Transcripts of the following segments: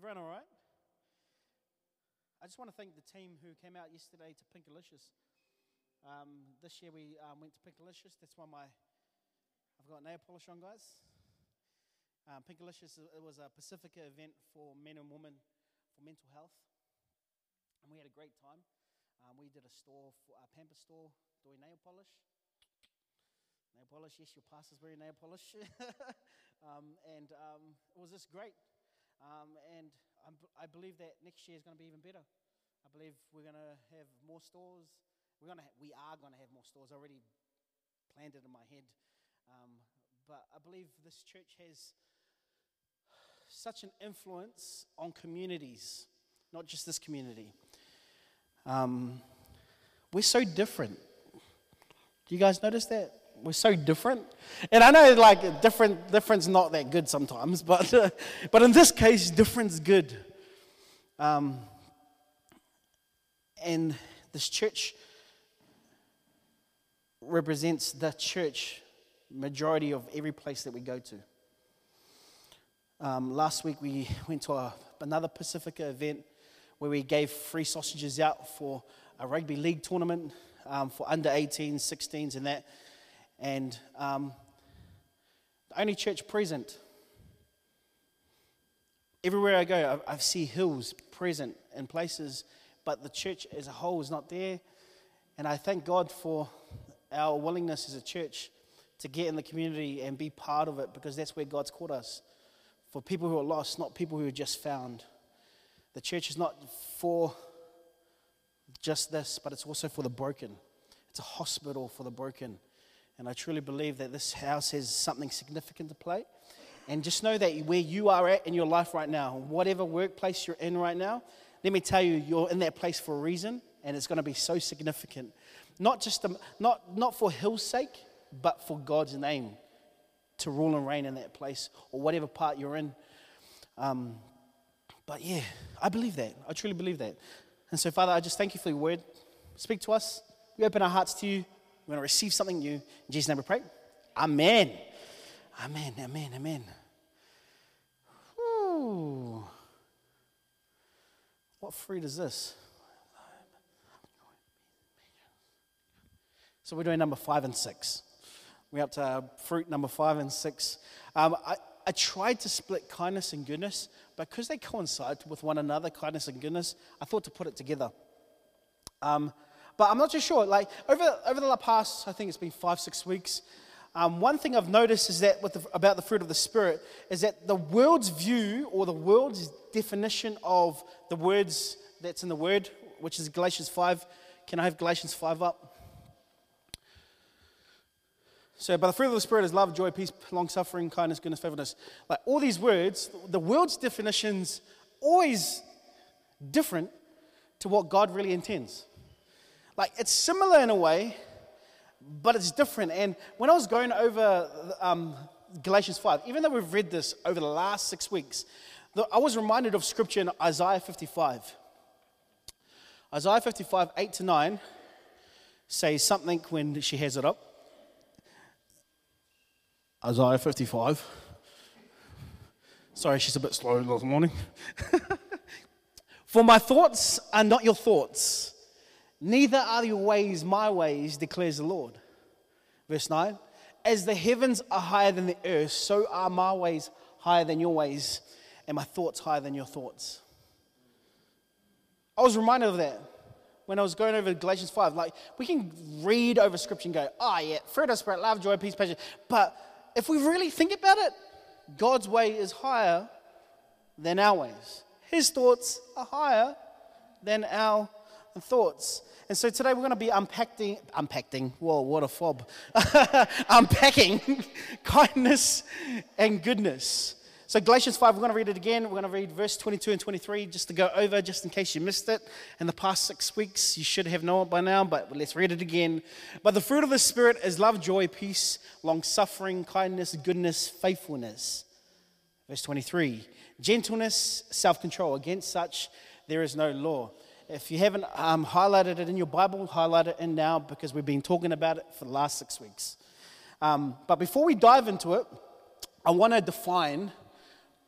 Everyone all right? I just want to thank the team who came out yesterday to Pinkalicious. Um, this year we um, went to Pinkalicious. That's why my I've got nail polish on, guys. Um, Pinkalicious it was a Pasifika event for men and women for mental health, and we had a great time. Um, we did a store, for, a pamper store, doing nail polish. Nail polish, yes, your pastor's wearing nail polish, um, and um, it was just great. Um, and I'm, i believe that next year is going to be even better. I believe we're going to have more stores. We're going to ha- we are going to have more stores. I already planned it in my head. Um, but I believe this church has such an influence on communities, not just this community. Um, we're so different. Do you guys notice that? We're so different. And I know like different difference not that good sometimes, but but in this case, difference good. Um, and this church represents the church majority of every place that we go to. Um, last week we went to a, another Pasifika event where we gave free sausages out for a rugby league tournament um, for under 18s, 16s, and that. And um, the only church present. Everywhere I go, I, I see hills present in places, but the church as a whole is not there. And I thank God for our willingness as a church to get in the community and be part of it because that's where God's called us. For people who are lost, not people who are just found. The church is not for just this, but it's also for the broken. It's a hospital for the broken. And I truly believe that this house has something significant to play. And just know that where you are at in your life right now, whatever workplace you're in right now, let me tell you, you're in that place for a reason, and it's going to be so significant. Not just a, not, not for Hill's sake, but for God's name to rule and reign in that place or whatever part you're in. Um, but yeah, I believe that. I truly believe that. And so, Father, I just thank you for your word. Speak to us. We open our hearts to you. We're going to receive something new. In Jesus' name we pray. Amen. Amen. Amen. Amen. Ooh. What fruit is this? So we're doing number five and six. We're up to fruit number five and six. Um, I, I tried to split kindness and goodness, but because they coincide with one another, kindness and goodness, I thought to put it together. Um, but I'm not too sure. Like over over the past, I think it's been five six weeks. Um, one thing I've noticed is that the, about the fruit of the spirit is that the world's view or the world's definition of the words that's in the word, which is Galatians five. Can I have Galatians five up? So, by the fruit of the Spirit is love, joy, peace, long suffering, kindness, goodness, faithfulness. Like all these words, the world's definitions always different to what God really intends. Like it's similar in a way, but it's different. And when I was going over um, Galatians 5, even though we've read this over the last six weeks, I was reminded of scripture in Isaiah 55. Isaiah 55, 8 to 9 says something when she has it up. Isaiah 55. Sorry, she's a bit slow this morning. For my thoughts are not your thoughts, neither are your ways my ways, declares the Lord. Verse 9 As the heavens are higher than the earth, so are my ways higher than your ways, and my thoughts higher than your thoughts. I was reminded of that when I was going over Galatians 5. Like, we can read over scripture and go, oh, yeah, fruit of spirit, love, joy, peace, patience. But if we really think about it, God's way is higher than our ways. His thoughts are higher than our thoughts. And so today we're going to be unpacking, unpacking, whoa, what a fob, unpacking kindness and goodness. So, Galatians 5, we're going to read it again. We're going to read verse 22 and 23 just to go over, just in case you missed it. In the past six weeks, you should have known it by now, but let's read it again. But the fruit of the Spirit is love, joy, peace, long suffering, kindness, goodness, faithfulness. Verse 23 gentleness, self control. Against such, there is no law. If you haven't um, highlighted it in your Bible, highlight it in now because we've been talking about it for the last six weeks. Um, but before we dive into it, I want to define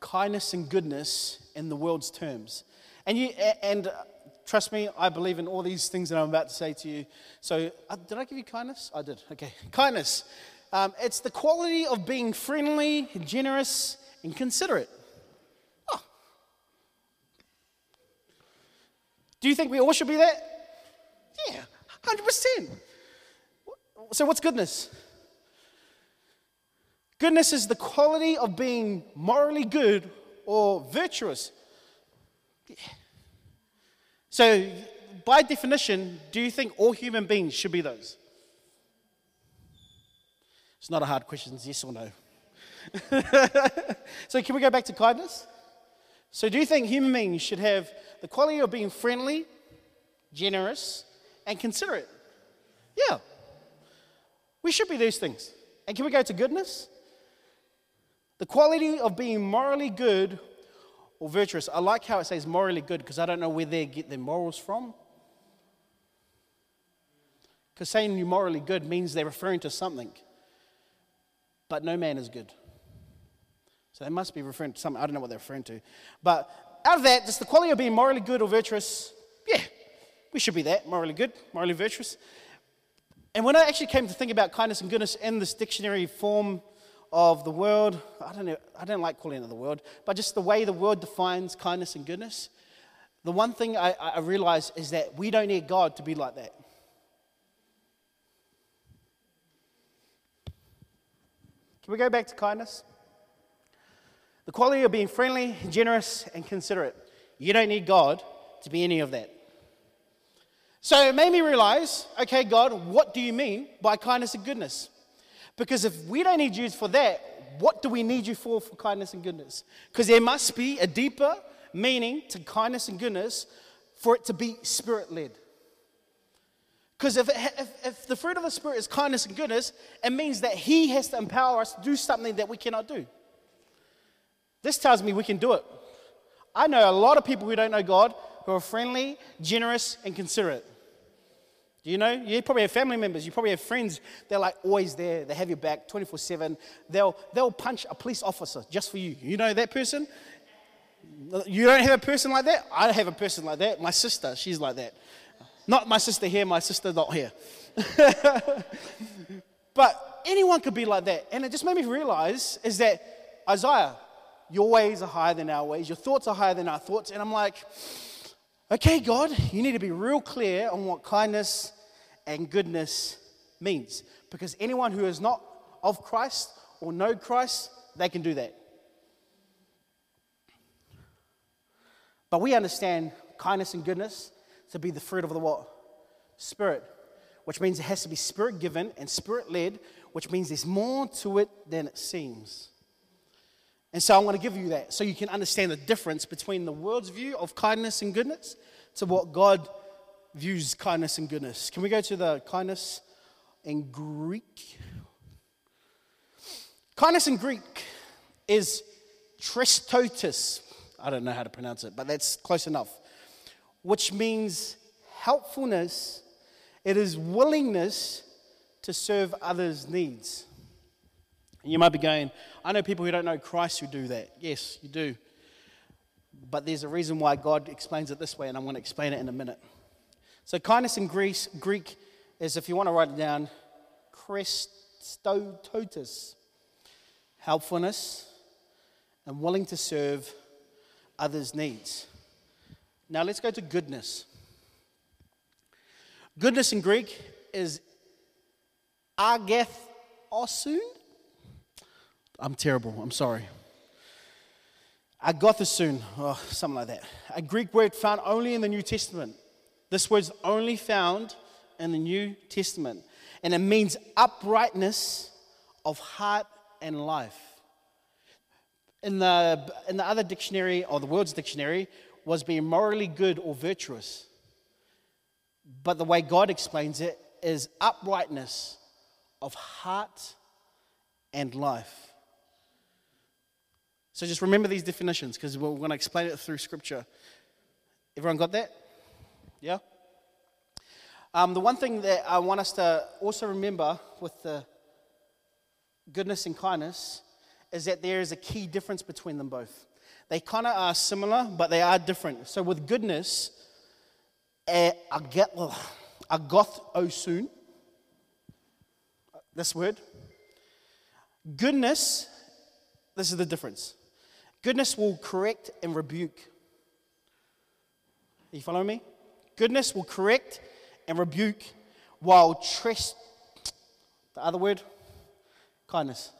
kindness and goodness in the world's terms. And, you, and uh, trust me, I believe in all these things that I'm about to say to you. So, uh, did I give you kindness? I did. Okay. Kindness. Um, it's the quality of being friendly, generous, and considerate. Oh. Do you think we all should be that? Yeah, 100%. So, what's goodness? Goodness is the quality of being morally good or virtuous. Yeah. So, by definition, do you think all human beings should be those? It's not a hard question, it's yes or no. so, can we go back to kindness? So, do you think human beings should have the quality of being friendly, generous, and considerate? Yeah. We should be these things. And can we go to goodness? The quality of being morally good or virtuous. I like how it says morally good because I don't know where they get their morals from. Because saying you're morally good means they're referring to something. But no man is good. So they must be referring to something. I don't know what they're referring to. But out of that, just the quality of being morally good or virtuous, yeah, we should be that, morally good, morally virtuous. And when I actually came to think about kindness and goodness in this dictionary form of the world, I don't know, I don't like calling it the world, but just the way the world defines kindness and goodness, the one thing I, I realize is that we don't need God to be like that. Can we go back to kindness? The quality of being friendly, generous, and considerate. You don't need God to be any of that. So it made me realize okay, God, what do you mean by kindness and goodness? Because if we don't need you for that, what do we need you for for kindness and goodness? Because there must be a deeper meaning to kindness and goodness for it to be spirit led. Because if, if, if, the fruit of the Spirit is kindness and goodness, it means that He has to empower us to do something that we cannot do. This tells me we can do it. I know a lot of people who don't know God who are friendly, generous, and considerate. Do you know? You probably have family members, you probably have friends, they're like always there, they have your back 24 7. They'll, they'll punch a police officer just for you. You know that person? You don't have a person like that? I have a person like that. My sister, she's like that. Not my sister here, my sister not here. but anyone could be like that. And it just made me realize is that Isaiah, your ways are higher than our ways, your thoughts are higher than our thoughts. And I'm like, Okay, God, you need to be real clear on what kindness and goodness means. Because anyone who is not of Christ or know Christ, they can do that. But we understand kindness and goodness to be the fruit of the what? Spirit. Which means it has to be spirit given and spirit led, which means there's more to it than it seems. And so I'm going to give you that so you can understand the difference between the world's view of kindness and goodness to what God views kindness and goodness. Can we go to the kindness in Greek? Kindness in Greek is tristotis. I don't know how to pronounce it, but that's close enough. Which means helpfulness, it is willingness to serve others' needs. And you might be going, I know people who don't know Christ who do that. Yes, you do. But there's a reason why God explains it this way, and I'm going to explain it in a minute. So, kindness in Greece, Greek is, if you want to write it down, Christototis, helpfulness and willing to serve others' needs. Now, let's go to goodness. Goodness in Greek is agathosun. I'm terrible. I'm sorry. Agothosun, oh, something like that. A Greek word found only in the New Testament. This word's only found in the New Testament. And it means uprightness of heart and life. In the, in the other dictionary, or the world's dictionary, was being morally good or virtuous. But the way God explains it is uprightness of heart and life. So just remember these definitions because we're going to explain it through scripture. Everyone got that? Yeah? Um, the one thing that I want us to also remember with the goodness and kindness is that there is a key difference between them both. They kind of are similar, but they are different. So with goodness, eh, agoth this word, goodness, this is the difference. Goodness will correct and rebuke. Are you following me? Goodness will correct and rebuke, while trust, the other word, kindness.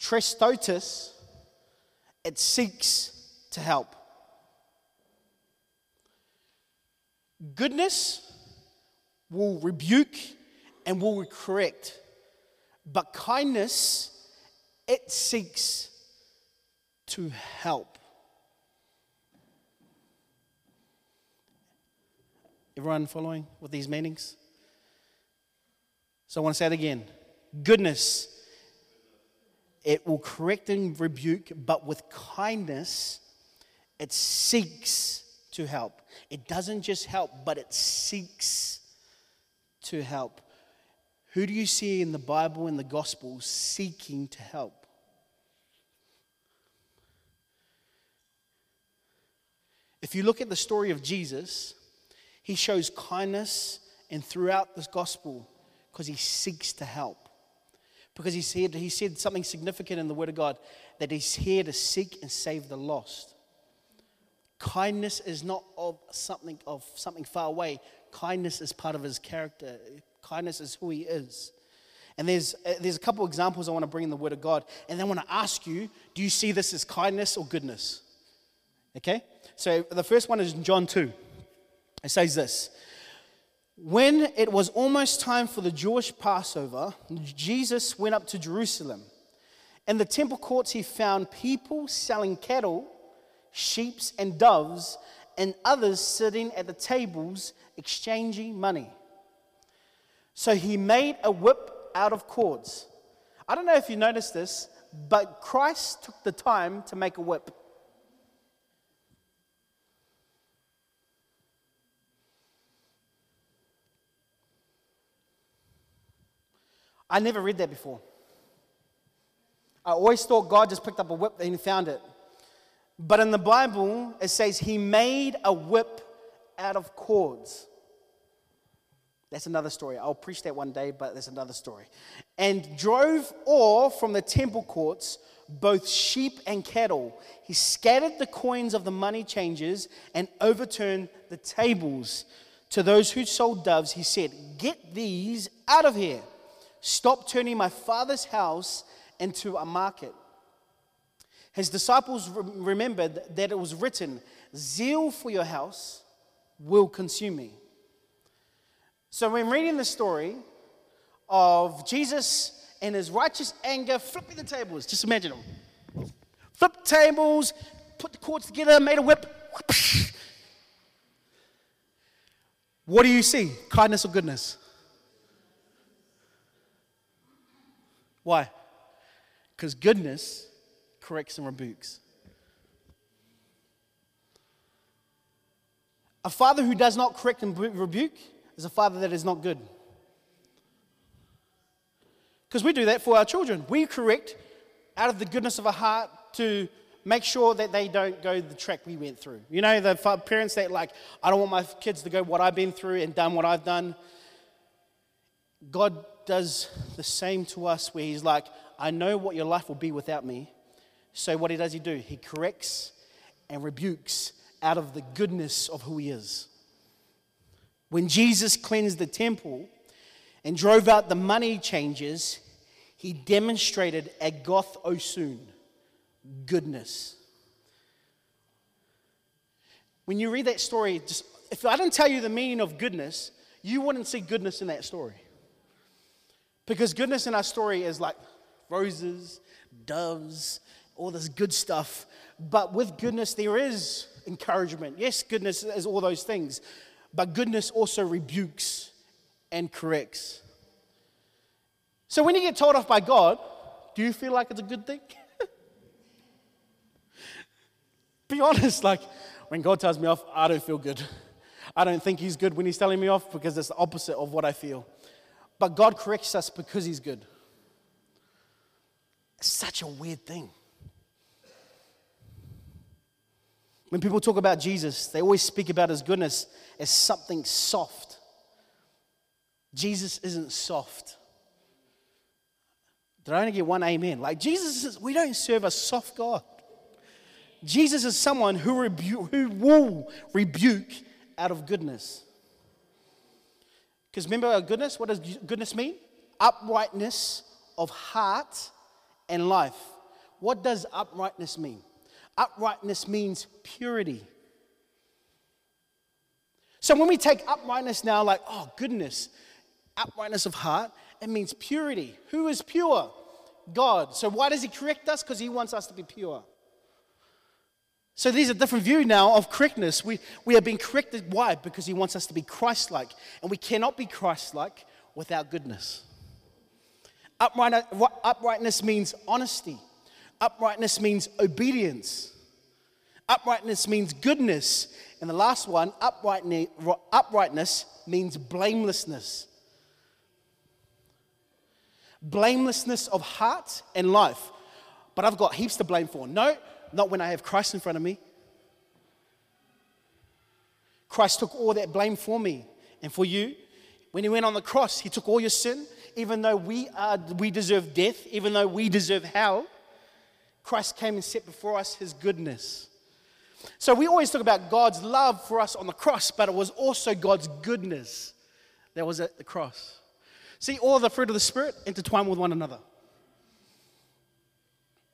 Trestotis, it seeks to help. Goodness will rebuke and will correct, but kindness, it seeks to help. Everyone following with these meanings? So I want to say it again. Goodness, it will correct and rebuke, but with kindness, it seeks to help. It doesn't just help, but it seeks to help. Who do you see in the Bible and the Gospels seeking to help? If you look at the story of Jesus, he shows kindness and throughout this gospel because he seeks to help. Because he said, he said something significant in the Word of God that he's here to seek and save the lost. Kindness is not of something of something far away. Kindness is part of his character. Kindness is who he is. And there's, uh, there's a couple examples I want to bring in the Word of God. And then I want to ask you do you see this as kindness or goodness? Okay? So the first one is John 2. It says this When it was almost time for the Jewish Passover, Jesus went up to Jerusalem. In the temple courts, he found people selling cattle, sheep, and doves, and others sitting at the tables exchanging money. So he made a whip out of cords. I don't know if you noticed this, but Christ took the time to make a whip. I never read that before. I always thought God just picked up a whip and he found it. But in the Bible, it says he made a whip out of cords. That's another story. I'll preach that one day, but that's another story. And drove off from the temple courts both sheep and cattle. He scattered the coins of the money changers and overturned the tables. To those who sold doves, he said, Get these out of here. Stop turning my father's house into a market. His disciples remembered that it was written, Zeal for your house will consume me. So, when reading the story of Jesus and his righteous anger flipping the tables, just imagine him. Flip tables, put the cords together, made a whip. What do you see? Kindness or goodness? Why? Because goodness corrects and rebukes. A father who does not correct and rebuke is a father that is not good. Because we do that for our children. We correct out of the goodness of our heart to make sure that they don't go the track we went through. You know, the parents that, like, I don't want my kids to go what I've been through and done what I've done. God does the same to us where He's like, I know what your life will be without me. So, what He does, He do? He corrects and rebukes out of the goodness of who He is. When Jesus cleansed the temple and drove out the money changers, He demonstrated agoth osun, goodness. When you read that story, just, if I didn't tell you the meaning of goodness, you wouldn't see goodness in that story. Because goodness in our story is like roses, doves, all this good stuff. But with goodness, there is encouragement. Yes, goodness is all those things. But goodness also rebukes and corrects. So when you get told off by God, do you feel like it's a good thing? Be honest, like when God tells me off, I don't feel good. I don't think He's good when He's telling me off because it's the opposite of what I feel. But God corrects us because He's good. It's such a weird thing. When people talk about Jesus, they always speak about his goodness as something soft. Jesus isn't soft. Did I only get one amen? Like, Jesus is, we don't serve a soft God. Jesus is someone who, rebu- who will rebuke out of goodness. Because remember, goodness, what does goodness mean? Uprightness of heart and life. What does uprightness mean? Uprightness means purity. So when we take uprightness now, like, oh, goodness, uprightness of heart, it means purity. Who is pure? God. So why does He correct us? Because He wants us to be pure. So there's a different view now of correctness. We, we are being corrected. Why? Because He wants us to be Christ like. And we cannot be Christ like without goodness. Upright, uprightness means honesty, uprightness means obedience, uprightness means goodness. And the last one, uprightness means blamelessness. Blamelessness of heart and life. But I've got heaps to blame for. No, not when I have Christ in front of me. Christ took all that blame for me and for you. When he went on the cross, he took all your sin, even though we, are, we deserve death, even though we deserve hell. Christ came and set before us his goodness. So we always talk about God's love for us on the cross, but it was also God's goodness that was at the cross. See, all the fruit of the Spirit intertwine with one another.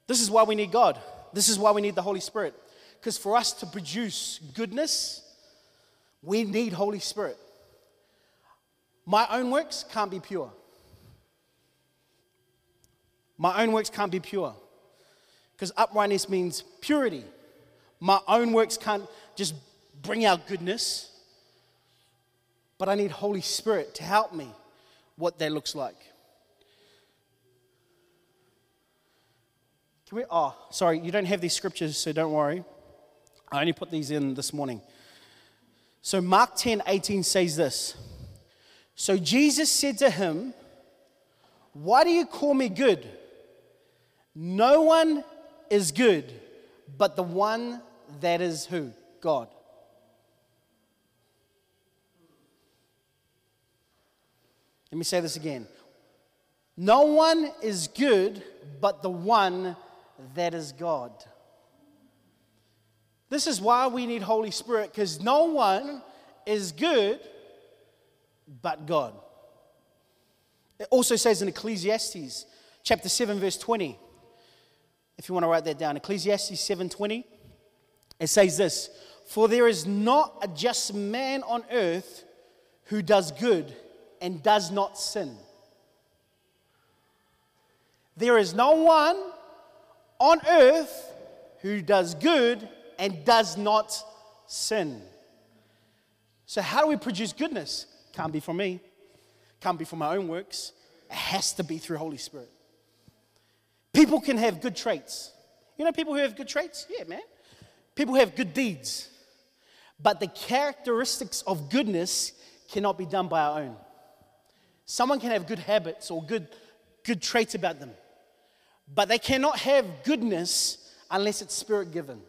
This is why we need God. This is why we need the Holy Spirit. Because for us to produce goodness, we need Holy Spirit. My own works can't be pure. My own works can't be pure. Because uprightness means purity. My own works can't just bring out goodness. But I need Holy Spirit to help me what that looks like. Can we? Oh, sorry, you don't have these scriptures, so don't worry. I only put these in this morning. So Mark 10 18 says this. So Jesus said to him, Why do you call me good? No one is good but the one that is who? God. Let me say this again. No one is good but the one that is God. This is why we need Holy Spirit, because no one is good but God. It also says in Ecclesiastes chapter 7, verse 20. If you want to write that down, Ecclesiastes 7:20, it says this: For there is not a just man on earth who does good and does not sin. There is no one on earth who does good and does not sin. So, how do we produce goodness? Can't be from me, can't be from my own works. It has to be through Holy Spirit. People can have good traits. You know people who have good traits? Yeah, man. People have good deeds. But the characteristics of goodness cannot be done by our own. Someone can have good habits or good, good traits about them. But they cannot have goodness unless it's spirit given.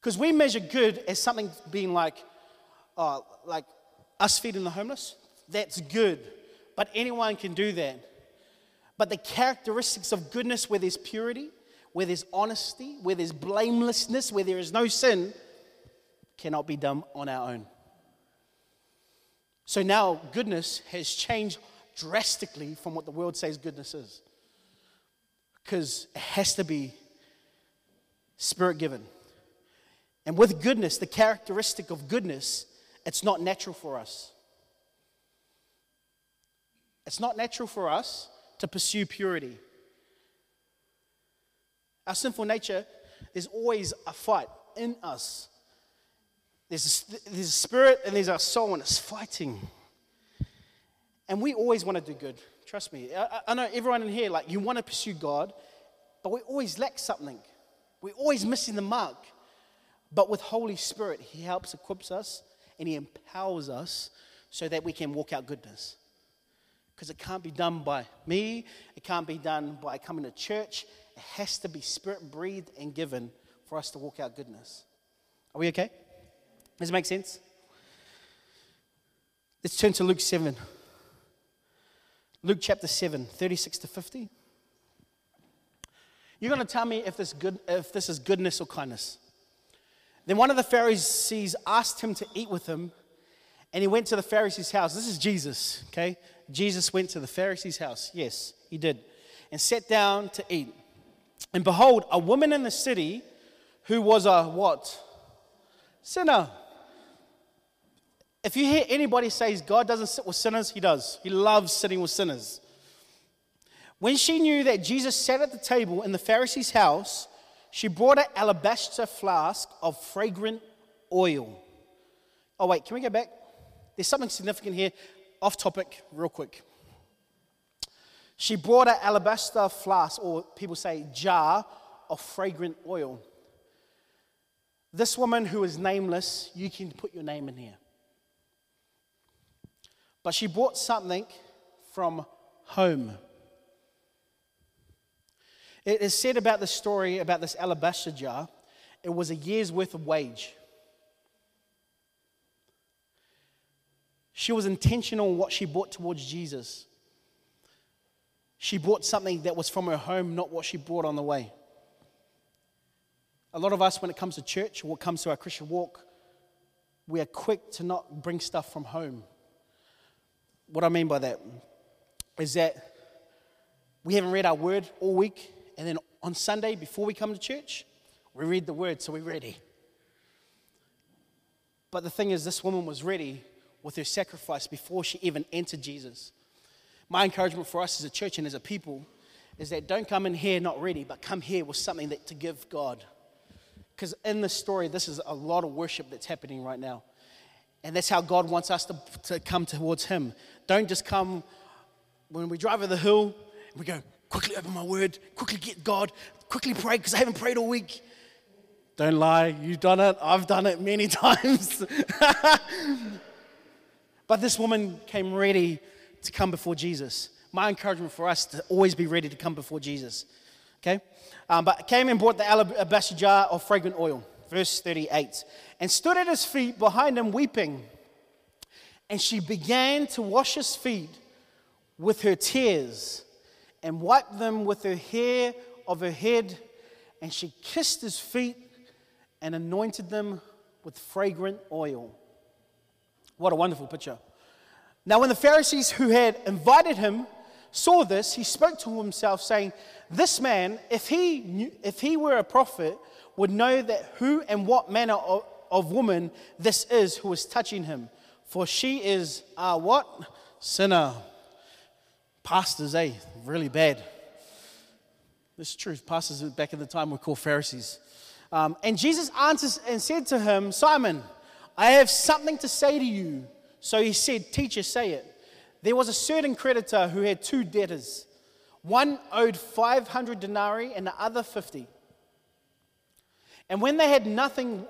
Because we measure good as something being like, uh, like us feeding the homeless. That's good. But anyone can do that. But the characteristics of goodness, where there's purity, where there's honesty, where there's blamelessness, where there is no sin, cannot be done on our own. So now goodness has changed drastically from what the world says goodness is. Because it has to be spirit given. And with goodness, the characteristic of goodness, it's not natural for us. It's not natural for us to pursue purity. Our sinful nature, there's always a fight in us. There's a, there's a spirit and there's our soul, and it's fighting. And we always want to do good. Trust me. I, I know everyone in here, like, you want to pursue God, but we always lack something. We're always missing the mark. But with Holy Spirit, He helps, equips us, and He empowers us so that we can walk out goodness. Because it can't be done by me, it can't be done by coming to church. It has to be spirit breathed and given for us to walk out goodness. Are we okay? Does it make sense? Let's turn to Luke 7. Luke chapter 7, 36 to 50. You're going to tell me if this, good, if this is goodness or kindness. Then one of the Pharisees asked him to eat with him, and he went to the Pharisee's house. This is Jesus, okay? Jesus went to the Pharisee's house. Yes, he did. And sat down to eat. And behold, a woman in the city who was a what? Sinner. If you hear anybody say God doesn't sit with sinners, he does. He loves sitting with sinners. When she knew that Jesus sat at the table in the Pharisee's house, she brought an alabaster flask of fragrant oil. Oh, wait, can we go back? There's something significant here, off topic, real quick. She brought an alabaster flask, or people say jar, of fragrant oil. This woman who is nameless, you can put your name in here. But she brought something from home. It is said about the story about this alabaster jar, it was a year's worth of wage. She was intentional in what she brought towards Jesus. She brought something that was from her home, not what she brought on the way. A lot of us, when it comes to church or what comes to our Christian walk, we are quick to not bring stuff from home. What I mean by that is that we haven't read our word all week, and then on Sunday, before we come to church, we read the word, so we're ready. But the thing is, this woman was ready with her sacrifice before she even entered Jesus. My encouragement for us as a church and as a people is that don't come in here not ready, but come here with something that, to give God. Because in this story, this is a lot of worship that's happening right now. And that's how God wants us to, to come towards Him. Don't just come when we drive over the hill, we go, quickly open my word, quickly get God, quickly pray because I haven't prayed all week. Don't lie, you've done it. I've done it many times. but this woman came ready to come before Jesus. My encouragement for us to always be ready to come before Jesus. Okay? Um, but came and brought the alabaster jar of fragrant oil. Verse 38. And stood at his feet behind him weeping. And she began to wash his feet with her tears and wiped them with her hair of her head, and she kissed his feet and anointed them with fragrant oil. What a wonderful picture. Now, when the Pharisees who had invited him saw this, he spoke to himself, saying, This man, if he, knew, if he were a prophet, would know that who and what manner of, of woman this is who is touching him. For she is a what? Sinner pastors, eh? Really bad. This is truth. Pastors back in the time were called Pharisees. Um, and Jesus answers and said to him, Simon, I have something to say to you. So he said, Teacher, say it. There was a certain creditor who had two debtors. One owed 500 denarii and the other 50. And when they had nothing,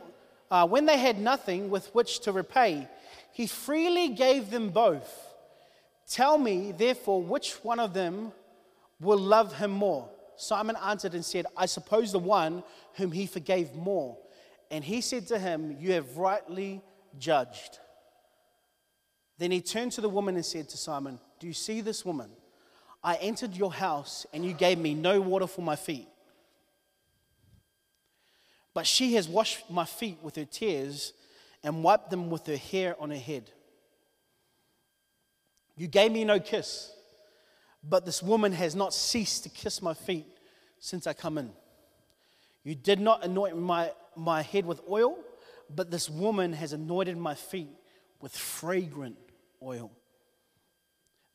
uh, when they had nothing with which to repay, he freely gave them both. Tell me, therefore, which one of them will love him more? Simon answered and said, I suppose the one whom he forgave more. And he said to him, You have rightly judged. Then he turned to the woman and said to Simon, Do you see this woman? I entered your house and you gave me no water for my feet. But she has washed my feet with her tears and wiped them with her hair on her head. You gave me no kiss, but this woman has not ceased to kiss my feet since I come in. You did not anoint my, my head with oil, but this woman has anointed my feet with fragrant oil.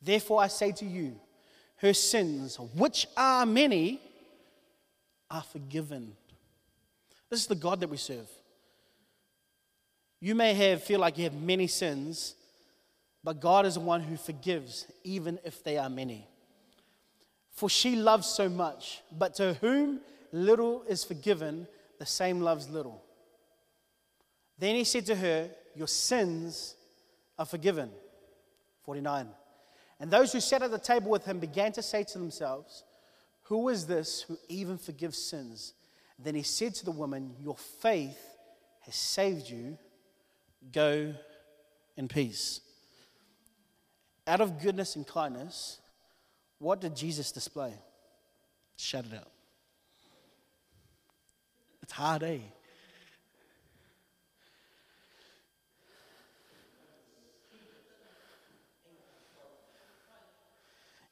Therefore, I say to you, her sins, which are many, are forgiven. This is the God that we serve. You may have feel like you have many sins, but God is the one who forgives, even if they are many. For she loves so much, but to whom little is forgiven, the same loves little. Then he said to her, Your sins are forgiven. 49. And those who sat at the table with him began to say to themselves, Who is this who even forgives sins? Then he said to the woman, Your faith has saved you. Go in peace. Out of goodness and kindness, what did Jesus display? Shut it up. It's hard, eh?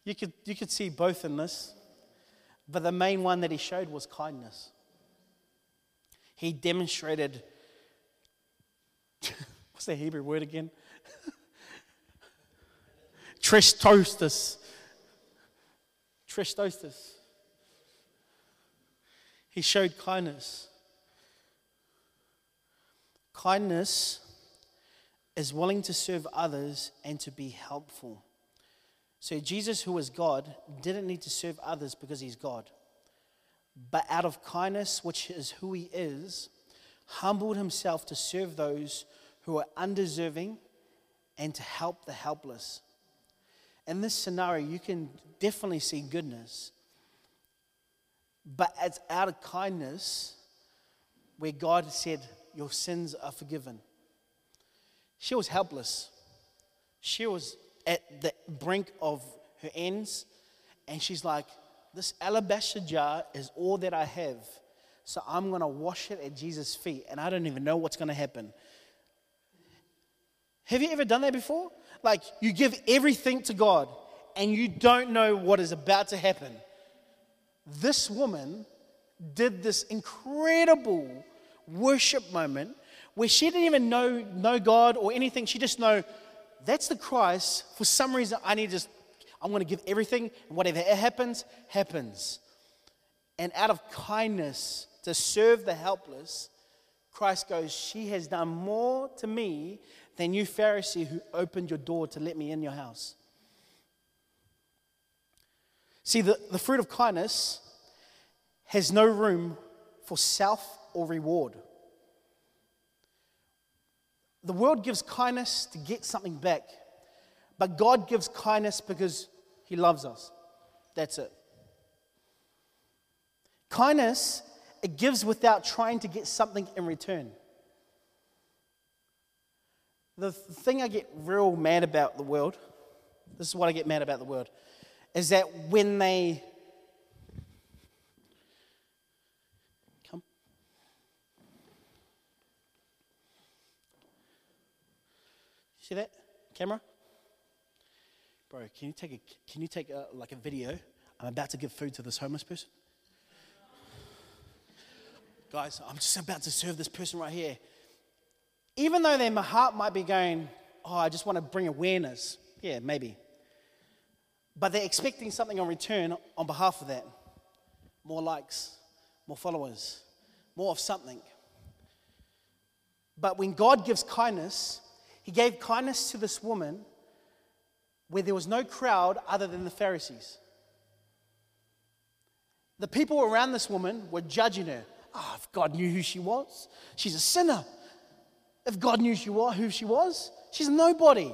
You could, you could see both in this, but the main one that he showed was kindness. He demonstrated, what's the Hebrew word again? Tristostis. Tristostis. He showed kindness. Kindness is willing to serve others and to be helpful. So, Jesus, who was God, didn't need to serve others because he's God. But out of kindness, which is who he is, humbled himself to serve those who are undeserving and to help the helpless. In this scenario, you can definitely see goodness. But it's out of kindness where God said, Your sins are forgiven. She was helpless. She was at the brink of her ends. And she's like, This alabaster jar is all that I have. So I'm going to wash it at Jesus' feet. And I don't even know what's going to happen. Have you ever done that before? Like, you give everything to God and you don't know what is about to happen. This woman did this incredible worship moment where she didn't even know, know God or anything. She just know that's the Christ. For some reason, I need to just, I'm going to give everything, and whatever happens, happens. And out of kindness to serve the helpless, Christ goes, She has done more to me than you, Pharisee, who opened your door to let me in your house. See, the, the fruit of kindness has no room for self or reward. The world gives kindness to get something back, but God gives kindness because He loves us. That's it. Kindness, gives without trying to get something in return. The thing I get real mad about the world, this is what I get mad about the world, is that when they come, See that camera? Bro, can you take a can you take a, like a video? I'm about to give food to this homeless person. Guys, I'm just about to serve this person right here. Even though their heart might be going, oh, I just want to bring awareness. Yeah, maybe. But they're expecting something on return on behalf of that. More likes, more followers, more of something. But when God gives kindness, he gave kindness to this woman where there was no crowd other than the Pharisees. The people around this woman were judging her. Oh, if God knew who she was, she's a sinner. If God knew who she was, she's nobody.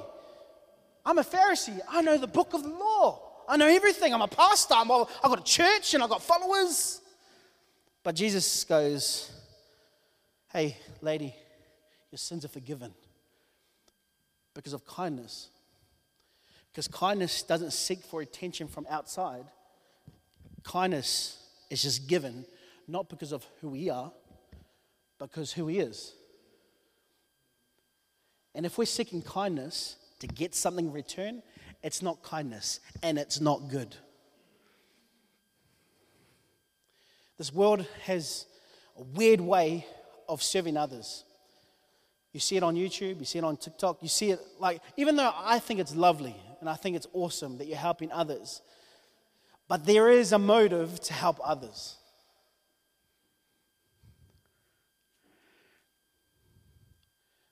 I'm a Pharisee. I know the book of the law. I know everything. I'm a pastor. i have got a church and I've got followers. But Jesus goes, Hey, lady, your sins are forgiven because of kindness. Because kindness doesn't seek for attention from outside. Kindness is just given, not because of who we are, but because who He is. And if we're seeking kindness to get something in return, it's not kindness and it's not good. This world has a weird way of serving others. You see it on YouTube, you see it on TikTok, you see it like, even though I think it's lovely and I think it's awesome that you're helping others, but there is a motive to help others.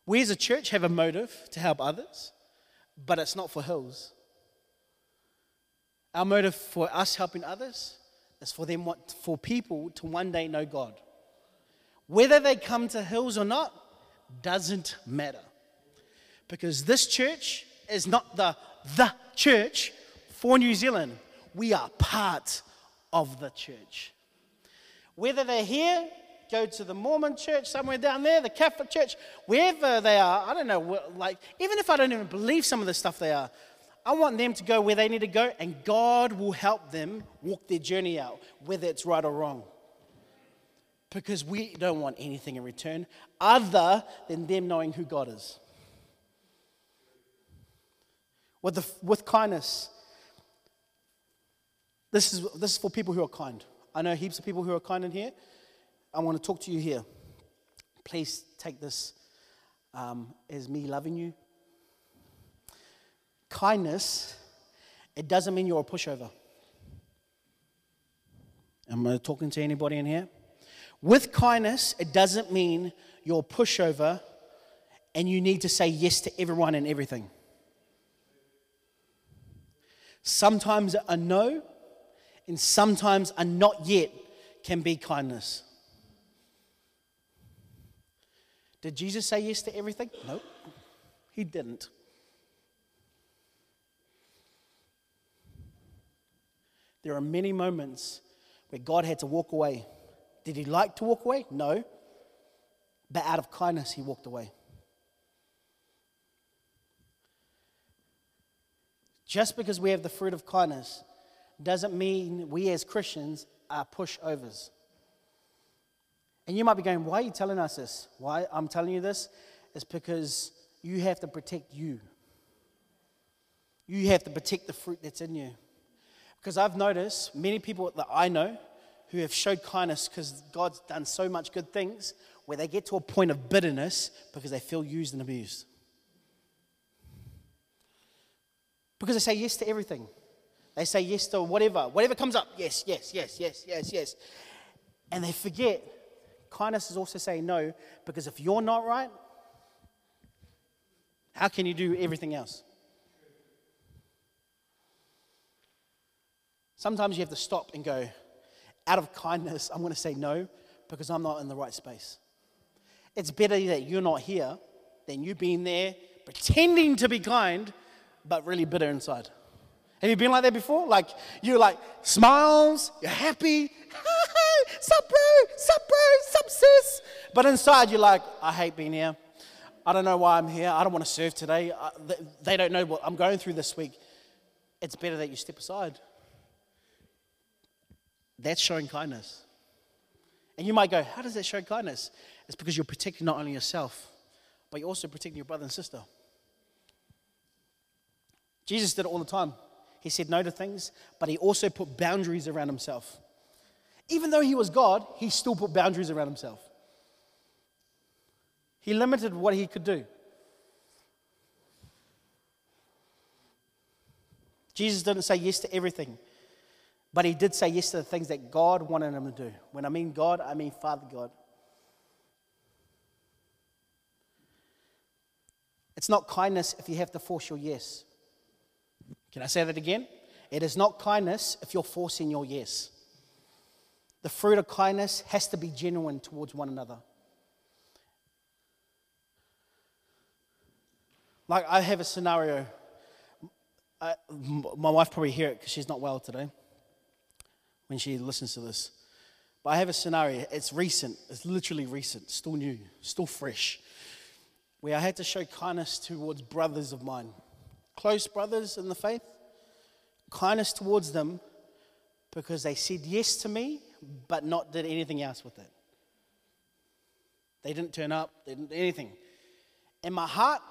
We as a church have a motive to help others, but it's not for hills. Our motive for us helping others is for them, for people to one day know God. Whether they come to hills or not, doesn't matter. Because this church is not the the church for New Zealand. We are part of the church. Whether they're here, go to the Mormon church somewhere down there, the Catholic church, wherever they are, I don't know, like, even if I don't even believe some of the stuff they are, I want them to go where they need to go, and God will help them walk their journey out, whether it's right or wrong. Because we don't want anything in return other than them knowing who God is. With, the, with kindness, this is, this is for people who are kind. I know heaps of people who are kind in here. I want to talk to you here. Please take this um, as me loving you. Kindness, it doesn't mean you're a pushover. Am I talking to anybody in here? With kindness, it doesn't mean you're a pushover and you need to say yes to everyone and everything. Sometimes a no and sometimes a not yet can be kindness. Did Jesus say yes to everything? No, he didn't. There are many moments where God had to walk away. Did he like to walk away? No. But out of kindness, he walked away. Just because we have the fruit of kindness doesn't mean we as Christians are pushovers. And you might be going, why are you telling us this? Why I'm telling you this is because you have to protect you. You have to protect the fruit that's in you. Because I've noticed many people that I know who have showed kindness because God's done so much good things where they get to a point of bitterness because they feel used and abused. Because they say yes to everything. They say yes to whatever. Whatever comes up, yes, yes, yes, yes, yes, yes. And they forget kindness is also saying no because if you're not right, how can you do everything else? Sometimes you have to stop and go, out of kindness, I'm going to say no because I'm not in the right space. It's better that you're not here than you being there pretending to be kind but really bitter inside. Have you been like that before? Like you're like smiles, you're happy, sup bro, sup sup sis. But inside you're like, I hate being here. I don't know why I'm here. I don't want to serve today. They don't know what I'm going through this week. It's better that you step aside. That's showing kindness. And you might go, How does that show kindness? It's because you're protecting not only yourself, but you're also protecting your brother and sister. Jesus did it all the time. He said no to things, but he also put boundaries around himself. Even though he was God, he still put boundaries around himself. He limited what he could do. Jesus didn't say yes to everything, but he did say yes to the things that God wanted him to do. When I mean God, I mean Father God. It's not kindness if you have to force your yes. Can I say that again? It is not kindness if you're forcing your yes. The fruit of kindness has to be genuine towards one another. Like, I have a scenario. I, my wife probably hear it because she's not well today when she listens to this. But I have a scenario. It's recent. It's literally recent. Still new. Still fresh. Where I had to show kindness towards brothers of mine close brothers in the faith, kindness towards them because they said yes to me, but not did anything else with it. They didn't turn up, they didn't do anything. In my heart,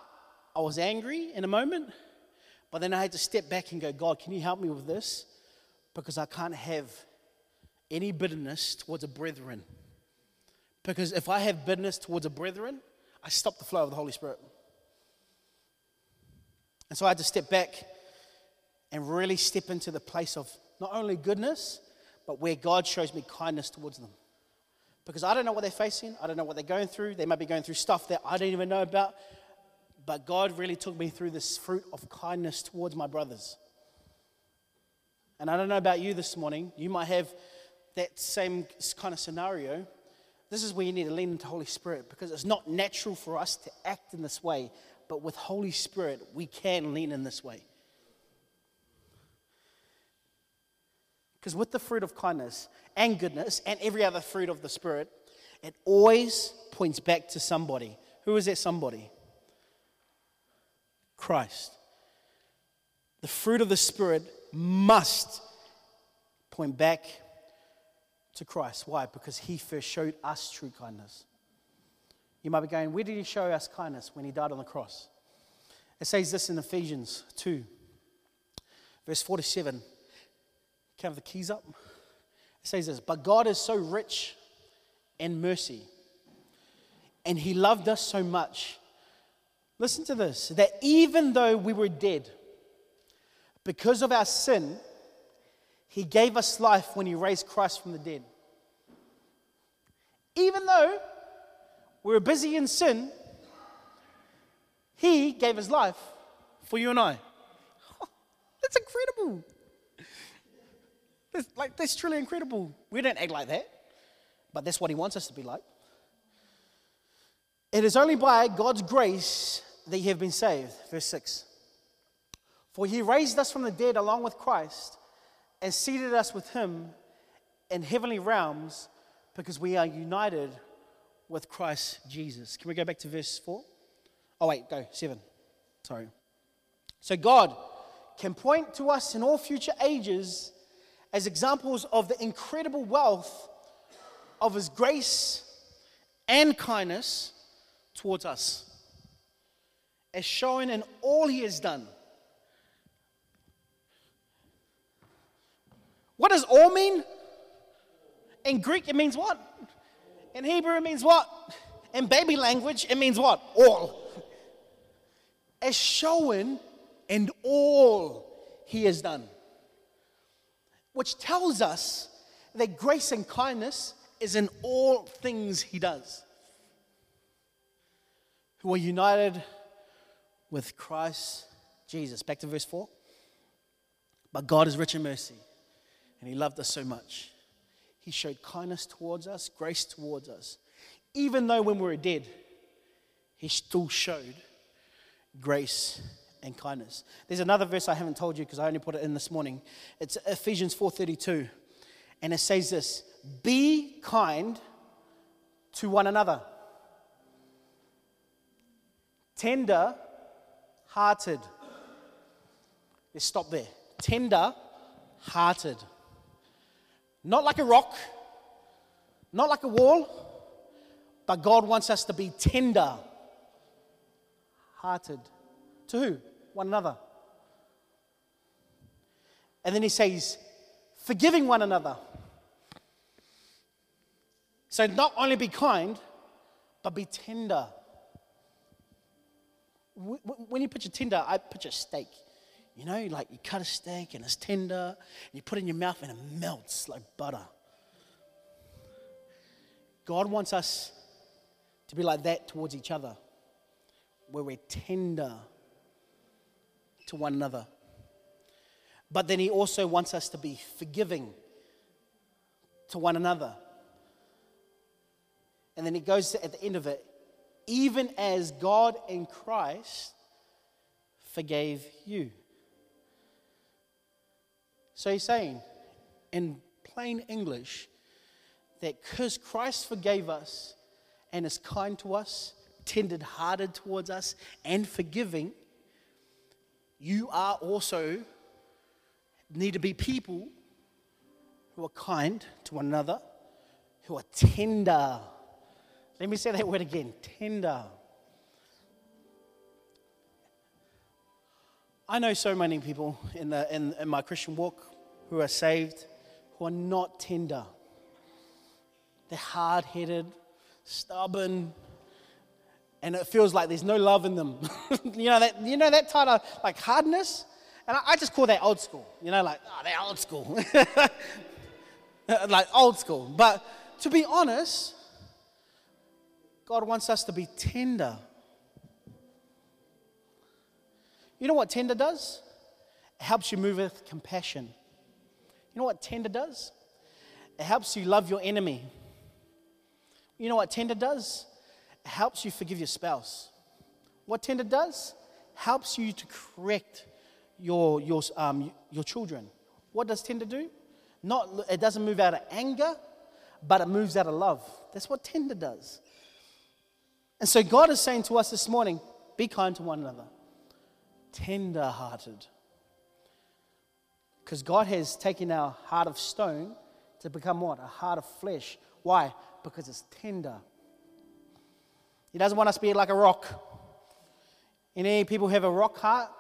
I was angry in a moment, but then I had to step back and go, God, can you help me with this? Because I can't have any bitterness towards a brethren. Because if I have bitterness towards a brethren, I stop the flow of the Holy Spirit. And so I had to step back and really step into the place of not only goodness, but where God shows me kindness towards them. Because I don't know what they're facing, I don't know what they're going through. They might be going through stuff that I don't even know about. But God really took me through this fruit of kindness towards my brothers. And I don't know about you this morning, you might have that same kind of scenario. This is where you need to lean into Holy Spirit because it's not natural for us to act in this way but with Holy Spirit, we can lean in this way. Because with the fruit of kindness and goodness and every other fruit of the Spirit, it always points back to somebody. Who is that somebody? Christ. The fruit of the Spirit must point back to Christ. Why? Because he first showed us true kindness. You might be going, where did he show us kindness when he died on the cross? It says this in Ephesians 2, verse 47. Can I have the keys up? It says this But God is so rich in mercy, and he loved us so much. Listen to this that even though we were dead, because of our sin, he gave us life when he raised Christ from the dead. Even though we were busy in sin, he gave his life for you and I. that's incredible. That's, like, that's truly incredible. We don't act like that, but that's what he wants us to be like. It is only by God's grace that you have been saved. Verse 6. For he raised us from the dead along with Christ and seated us with him in heavenly realms because we are united with Christ Jesus. Can we go back to verse 4? Oh, wait, go, 7. Sorry. So God can point to us in all future ages as examples of the incredible wealth of his grace and kindness towards us, as shown in all he has done. What does all mean? In Greek, it means what? In Hebrew, it means what? In baby language, it means what? All. As shown in all he has done. Which tells us that grace and kindness is in all things he does. Who are united with Christ Jesus. Back to verse 4. But God is rich in mercy, and he loved us so much he showed kindness towards us, grace towards us. Even though when we were dead, He still showed grace and kindness. There's another verse I haven't told you because I only put it in this morning. It's Ephesians 4:32. And it says this, "Be kind to one another. Tender hearted." Let's stop there. Tender hearted. Not like a rock, not like a wall, but God wants us to be tender hearted. To who? One another. And then he says, forgiving one another. So not only be kind, but be tender. When you picture tender, I picture steak. You know, like you cut a steak and it's tender, and you put it in your mouth and it melts like butter. God wants us to be like that towards each other, where we're tender to one another. But then He also wants us to be forgiving to one another. And then He goes at the end of it, even as God in Christ forgave you. So he's saying, in plain English, that because Christ forgave us and is kind to us, tender hearted towards us, and forgiving, you are also need to be people who are kind to one another, who are tender. Let me say that word again tender. I know so many people in, the, in, in my Christian walk who are saved who are not tender. They're hard headed, stubborn, and it feels like there's no love in them. you, know that, you know that type of like hardness? And I, I just call that old school. You know, like, oh, they're old school. like old school. But to be honest, God wants us to be tender. You know what tender does? It helps you move with compassion. You know what tender does? It helps you love your enemy. You know what tender does? Helps you forgive your spouse. What tender does? Helps you to correct your, your, um, your children. What does tender do? Not, it doesn't move out of anger, but it moves out of love. That's what tender does. And so God is saying to us this morning be kind to one another, tender hearted. Because God has taken our heart of stone to become what? A heart of flesh. Why? Because it's tender. He doesn't want us to be like a rock. Any people who have a rock heart?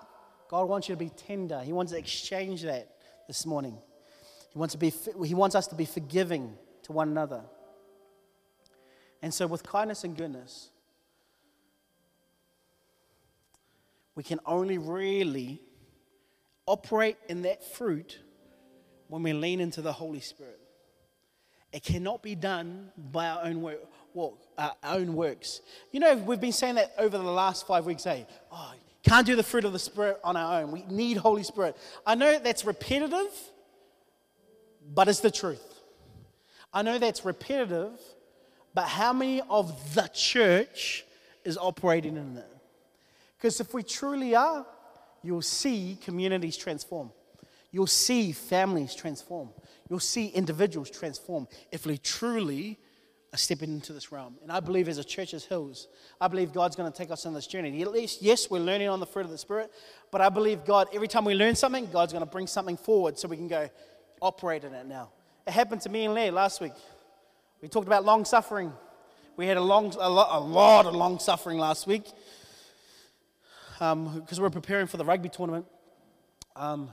God wants you to be tender. He wants to exchange that this morning. He wants, to be, he wants us to be forgiving to one another. And so, with kindness and goodness, we can only really operate in that fruit when we lean into the Holy Spirit. It cannot be done by our own work, our own works. You know, we've been saying that over the last five weeks. Hey, oh, can't do the fruit of the Spirit on our own. We need Holy Spirit. I know that's repetitive, but it's the truth. I know that's repetitive, but how many of the church is operating in it? Because if we truly are, you'll see communities transform. You'll see families transform. You'll see individuals transform if we truly stepping into this realm. And I believe as a church as Hills, I believe God's going to take us on this journey. At least, yes, we're learning on the fruit of the Spirit, but I believe God, every time we learn something, God's going to bring something forward so we can go operate in it now. It happened to me and Leah last week. We talked about long suffering. We had a, long, a, lot, a lot of long suffering last week because um, we are preparing for the rugby tournament. Um,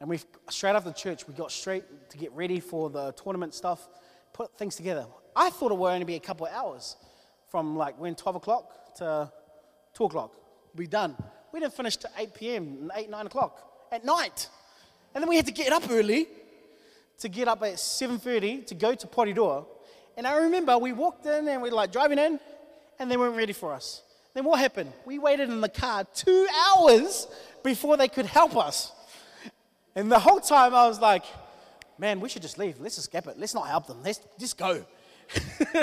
and we straight after church, we got straight to get ready for the tournament stuff, put things together. I thought it would only be a couple of hours from like when 12 o'clock to 2 o'clock. we'd be done. We didn't finish till 8 p.m., 8, 9 o'clock at night. And then we had to get up early to get up at 7.30 to go to Porirua. And I remember we walked in and we were like driving in and they weren't ready for us. Then what happened? We waited in the car two hours before they could help us. And the whole time I was like, man, we should just leave. Let's just skip it. Let's not help them. Let's just go.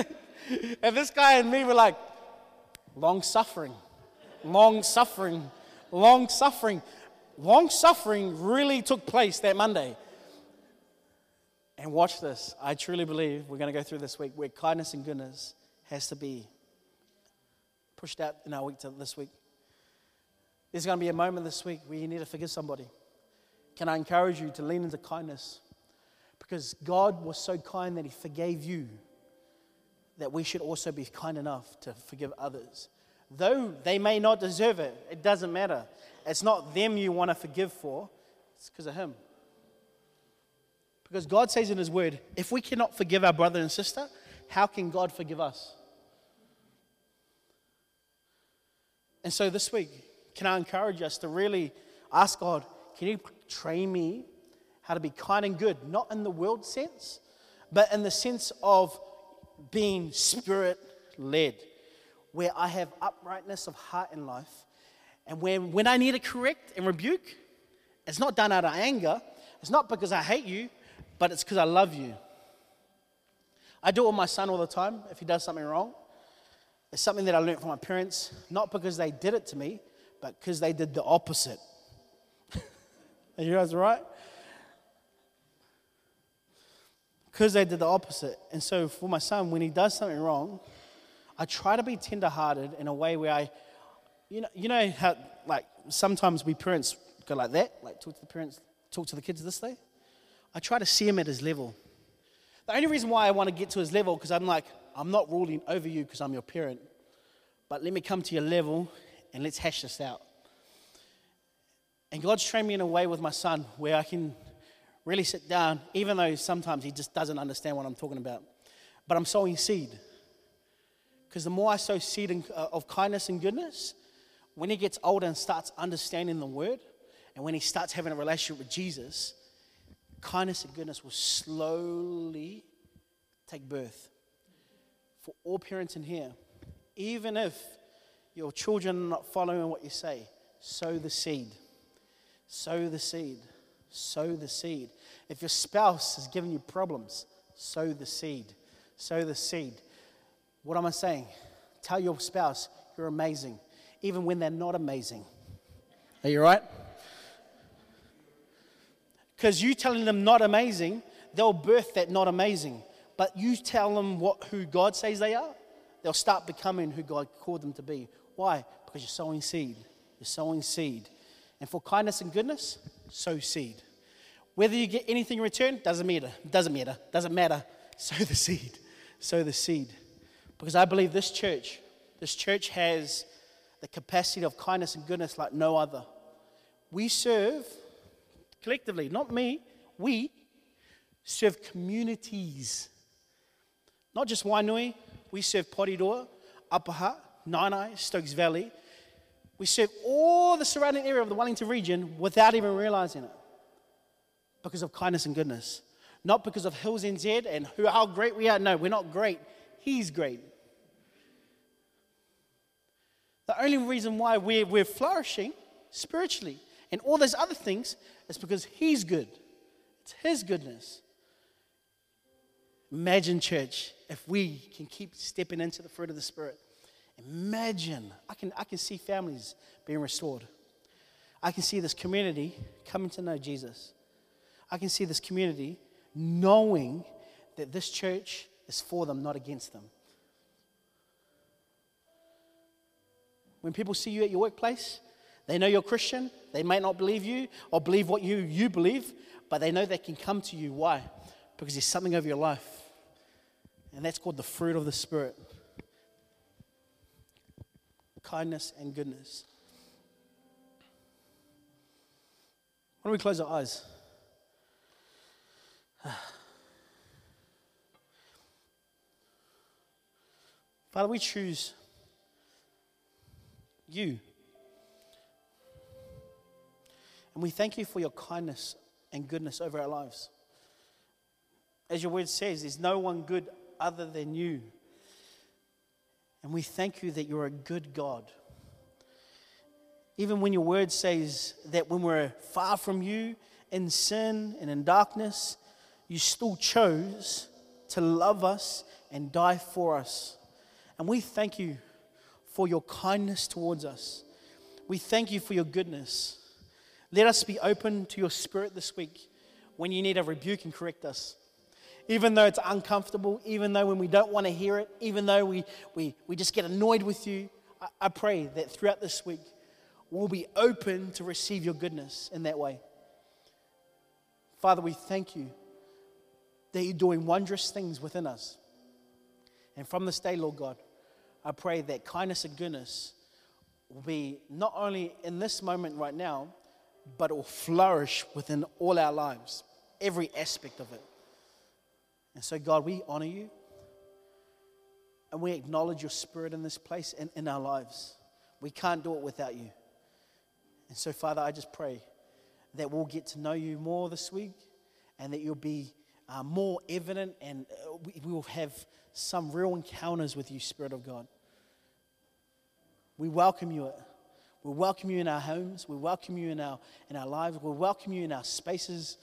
and this guy and me were like, long suffering, long suffering, long suffering. Long suffering really took place that Monday. And watch this. I truly believe we're going to go through this week where kindness and goodness has to be pushed out in our week to this week. There's going to be a moment this week where you need to forgive somebody. Can I encourage you to lean into kindness? Because God was so kind that He forgave you, that we should also be kind enough to forgive others. Though they may not deserve it, it doesn't matter. It's not them you want to forgive for, it's because of Him. Because God says in His Word, if we cannot forgive our brother and sister, how can God forgive us? And so this week, can I encourage us to really ask God, can you train me how to be kind and good? Not in the world sense, but in the sense of being spirit led, where I have uprightness of heart in life. And when, when I need to correct and rebuke, it's not done out of anger. It's not because I hate you, but it's because I love you. I do it with my son all the time if he does something wrong. It's something that I learned from my parents, not because they did it to me, but because they did the opposite. Are you guys right? Because they did the opposite. And so for my son, when he does something wrong, I try to be tenderhearted in a way where I, you know, you know how, like, sometimes we parents go like that, like talk to the parents, talk to the kids this way. I try to see him at his level. The only reason why I want to get to his level, because I'm like, I'm not ruling over you because I'm your parent, but let me come to your level and let's hash this out. And God's trained me in a way with my son where I can really sit down, even though sometimes he just doesn't understand what I'm talking about. But I'm sowing seed. Because the more I sow seed uh, of kindness and goodness, when he gets older and starts understanding the word, and when he starts having a relationship with Jesus, kindness and goodness will slowly take birth for all parents in here, even if your children are not following what you say, sow the seed. Sow the seed. Sow the seed. If your spouse is giving you problems, sow the seed. Sow the seed. What am I saying? Tell your spouse you're amazing, even when they're not amazing. Are you right? Because you telling them not amazing, they'll birth that not amazing. But you tell them what, who God says they are, they'll start becoming who God called them to be. Why? Because you're sowing seed. You're sowing seed. And for kindness and goodness, sow seed. Whether you get anything in return, doesn't matter. Doesn't matter. Doesn't matter. Sow the seed. Sow the seed. Because I believe this church, this church has the capacity of kindness and goodness like no other. We serve collectively, not me, we serve communities. Not just Wainui, we serve Porirua, Apaha, Naenae, Stokes Valley. We serve all the surrounding area of the Wellington region without even realizing it because of kindness and goodness. Not because of Hills NZ and who, how great we are. No, we're not great. He's great. The only reason why we're, we're flourishing spiritually and all those other things is because He's good. It's His goodness. Imagine, church, if we can keep stepping into the fruit of the Spirit. Imagine, I can, I can see families being restored. I can see this community coming to know Jesus. I can see this community knowing that this church is for them, not against them. When people see you at your workplace, they know you're Christian. They may not believe you or believe what you, you believe, but they know they can come to you. Why? Because there's something over your life. And that's called the fruit of the Spirit kindness and goodness. Why don't we close our eyes? Father, we choose you. And we thank you for your kindness and goodness over our lives. As your word says, there's no one good other than you. And we thank you that you're a good God. Even when your word says that when we're far from you, in sin and in darkness, you still chose to love us and die for us. And we thank you for your kindness towards us. We thank you for your goodness. Let us be open to your spirit this week when you need a rebuke and correct us. Even though it's uncomfortable, even though when we don't want to hear it, even though we, we, we just get annoyed with you, I, I pray that throughout this week we'll be open to receive your goodness in that way. Father, we thank you that you're doing wondrous things within us. And from this day, Lord God, I pray that kindness and goodness will be not only in this moment right now, but it will flourish within all our lives, every aspect of it. And so, God, we honor you and we acknowledge your spirit in this place and in our lives. We can't do it without you. And so, Father, I just pray that we'll get to know you more this week and that you'll be uh, more evident and uh, we, we will have some real encounters with you, Spirit of God. We welcome you. We welcome you in our homes. We welcome you in our, in our lives. We welcome you in our spaces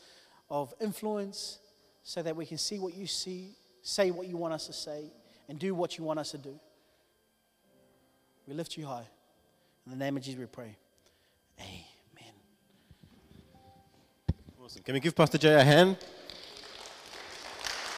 of influence so that we can see what you see, say what you want us to say, and do what you want us to do. We lift you high. In the name of Jesus, we pray. Amen. Awesome. Can we give Pastor Jay a hand?